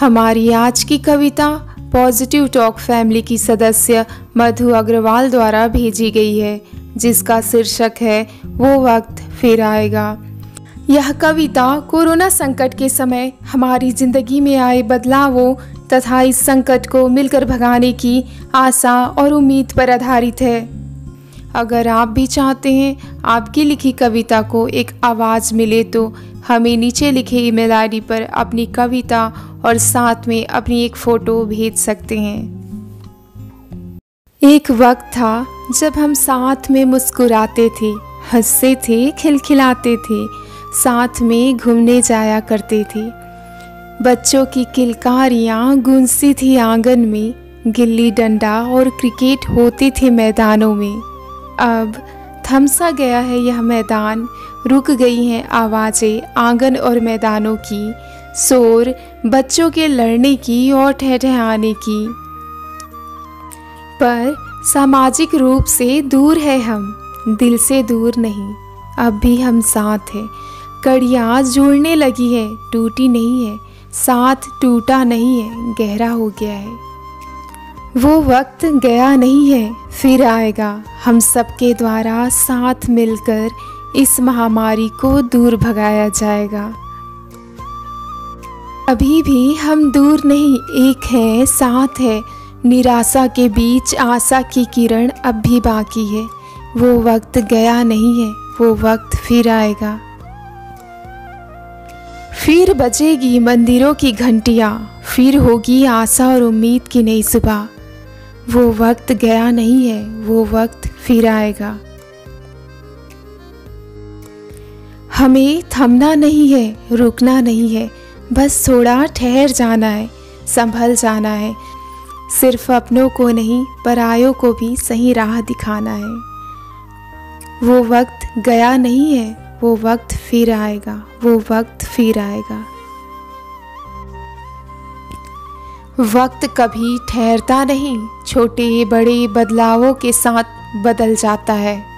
हमारी आज की कविता पॉजिटिव टॉक फैमिली की सदस्य मधु अग्रवाल द्वारा भेजी गई है, जिसका शीर्षक है, वो वक्त फिर आएगा। यह कविता कोरोना संकट के समय हमारी ज़िंदगी में आए बदलावों तथा इस संकट को मिलकर भगाने की आशा और उम्मीद पर आधारित है। अगर आप भी चाहते हैं आपकी लिखी कविता को एक आवाज़ मिले तो हमें नीचे लिखे ईमेल आईडी पर अपनी कविता और साथ में अपनी एक फ़ोटो भेज सकते हैं। एक वक्त था जब हम साथ में मुस्कुराते थे, हँसते थे, खिलखिलाते थे, साथ में घूमने जाया करते थे। बच्चों की किलकारियाँ गूंजती थी आँगन में, गिल्ली डंडा और क्रिकेट होते थे मैदानों में। अब थमसा गया है यह मैदान। रुक गई हैं आवाज़ें आँगन और मैदानों की। शोर बच्चों के लड़ने की और ठहठहाने की। पर सामाजिक रूप से दूर है हम, दिल से दूर नहीं। अब भी हम साथ हैं। कड़ियाँ जुड़ने लगी है, टूटी नहीं है। साथ टूटा नहीं है, गहरा हो गया है। वो वक्त गया नहीं है, फिर आएगा। हम सबके द्वारा साथ मिलकर इस महामारी को दूर भगाया जाएगा। अभी भी हम दूर नहीं, एक है, साथ है। निराशा के बीच आशा की किरण अब भी बाकी है। वो वक्त गया नहीं है, वो वक्त फिर आएगा। फिर बजेगी मंदिरों की घंटियाँ, फिर होगी आशा और उम्मीद की नई सुबह। वो वक्त गया नहीं है, वो वक्त फिर आएगा। हमें थमना नहीं है, रुकना नहीं है, बस थोड़ा ठहर जाना है, संभल जाना है। सिर्फ़ अपनों को नहीं, परायों को भी सही राह दिखाना है। वो वक्त गया नहीं है, वो वक्त फिर आएगा, वो वक्त फिर आएगा। वक्त कभी ठहरता नहीं छोटे बड़े बदलावों के साथ बदल जाता है।